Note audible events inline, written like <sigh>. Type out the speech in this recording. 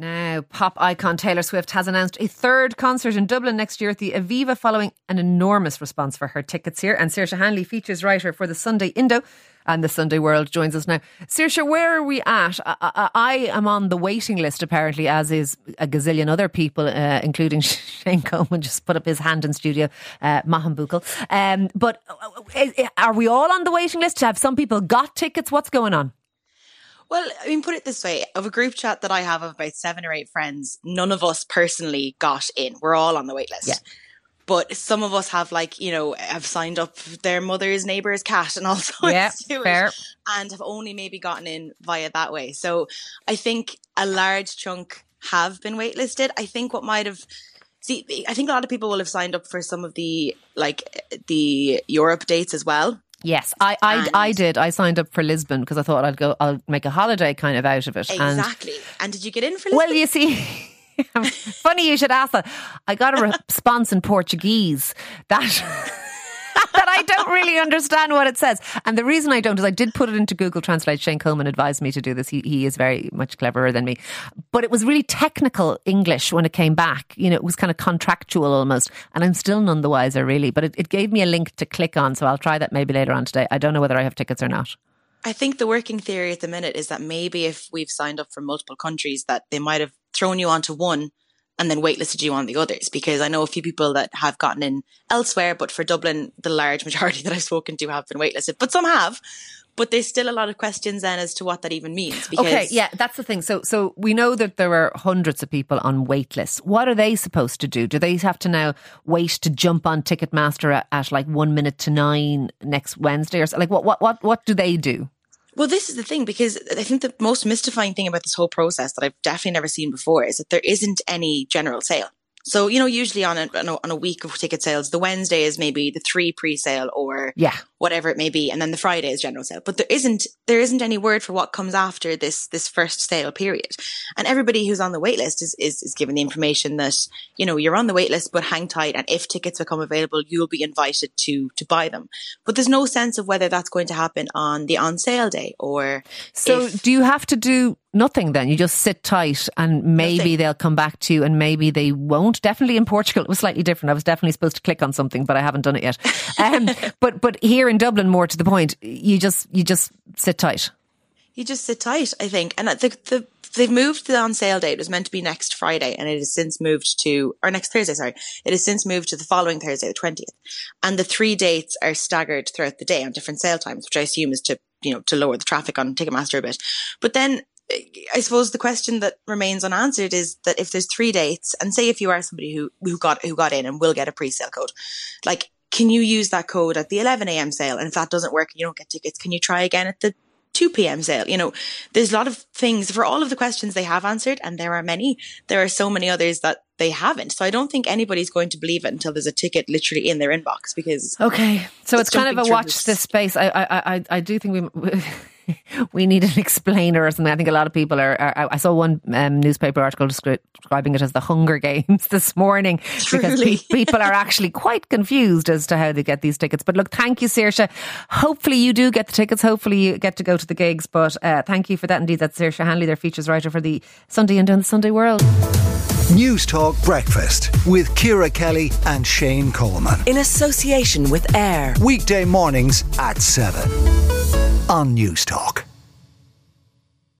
Now, pop icon Taylor Swift has announced a third concert in Dublin next year at the Aviva following an enormous response for her tickets here. And Saoirse Hanley, features writer for the Sunday Indo and the Sunday World, joins us now. Saoirse, where are we at? I, I, I am on the waiting list, apparently, as is a gazillion other people, uh, including <laughs> Shane Coleman, just put up his hand in studio, uh, Mahan Bukel. Um, but uh, are we all on the waiting list? Have some people got tickets? What's going on? Well, I mean, put it this way of a group chat that I have of about seven or eight friends, none of us personally got in. We're all on the wait list. Yeah. But some of us have, like, you know, have signed up their mother's neighbor's cat and all <laughs> sorts Yeah, to fair. it and have only maybe gotten in via that way. So I think a large chunk have been waitlisted. I think what might have see I think a lot of people will have signed up for some of the like the Europe dates as well. Yes, I, I, I did. I signed up for Lisbon because I thought I'd go. I'll make a holiday kind of out of it. Exactly. And, did you get in for Lisbon? well, you see, <laughs> funny you should ask that. I got a <laughs> response in Portuguese that. That I don't really understand what it says. And the reason I don't is I did put it into Google Translate. Shane Coleman advised me to do this. He, he is very much cleverer than me. But it was really technical English when it came back. You know, it was kind of contractual almost. And I'm still none the wiser, really. But it, it gave me a link to click on. So I'll try that maybe later on today. I don't know whether I have tickets or not. I think the working theory at the minute is that maybe if we've signed up for multiple countries, that they might have thrown you onto one and then waitlisted you on the others. Because I know a few people that have gotten in elsewhere, but for Dublin, the large majority <laughs> that I've spoken to have been waitlisted, but some have. But there's still a lot of questions then as to what that even means. Because Okay, yeah, that's the thing. So, so we know that there are hundreds of people on wait lists. What are they supposed to do? Do they have to now wait to jump on Ticketmaster at, at like one minute to nine next Wednesday, or so? like what? What? What? What do they do? Well, this is the thing because I think the most mystifying thing about this whole process that I've definitely never seen before is that there isn't any general sale. So, you know, usually on a, on a, on a week of ticket sales, the Wednesday is maybe the three pre-sale or Yeah. whatever it may be. And then the Friday is general sale. But there isn't, there isn't any word for what comes after this, this first sale period. And everybody who's on the wait list is, is, is given the information that, you know, you're on the wait list, but hang tight. And if tickets become available, you'll be invited to, to buy them. But there's no sense of whether that's going to happen on the on sale day or So, if- do you have to do nothing then? You just sit tight, and maybe Nothing. they'll come back to you, and maybe they won't. Definitely in Portugal, it was slightly different. I was definitely supposed to click on something, but I haven't done it yet. <laughs> Um, but but here in Dublin, more to the point, you just you just sit tight. you just sit tight, I think. And the, the, they've moved the on sale date. It was meant to be next Friday and it has since moved to, or next Thursday, sorry. It has since moved to the following Thursday, the 20th. And the three dates are staggered throughout the day on different sale times, which I assume is to, you know, to lower the traffic on Ticketmaster a bit. But then I suppose the question that remains unanswered is that if there's three dates and say if you are somebody who, who got, who got in and will get a pre-sale code, like, can you use that code at the 11 a.m. sale? And if that doesn't work and you don't get tickets, can you try again at the 2 p.m. sale? You know, there's a lot of things for all of the questions they have answered, and there are many. There are so many others that they haven't. So I don't think anybody's going to believe it until there's a ticket literally in their inbox because Okay, so it's, It's kind of a watch this- this space. I, I, I, I do think we <laughs> <laughs> we need an explainer or something. I think a lot of people are. are I saw one um, newspaper article descri- describing it as the Hunger Games <laughs> this morning because pe- people are actually quite confused as to how they get these tickets. But look, thank you, Saoirse. Hopefully, you do get the tickets. Hopefully, you get to go to the gigs. But uh, thank you for that. Indeed, that's Saoirse Hanley, their features writer for the Sunday and the Sunday World. News Talk Breakfast with Ciara Kelly and Shane Coleman. In association with Air. Weekday mornings at 7 on News Talk.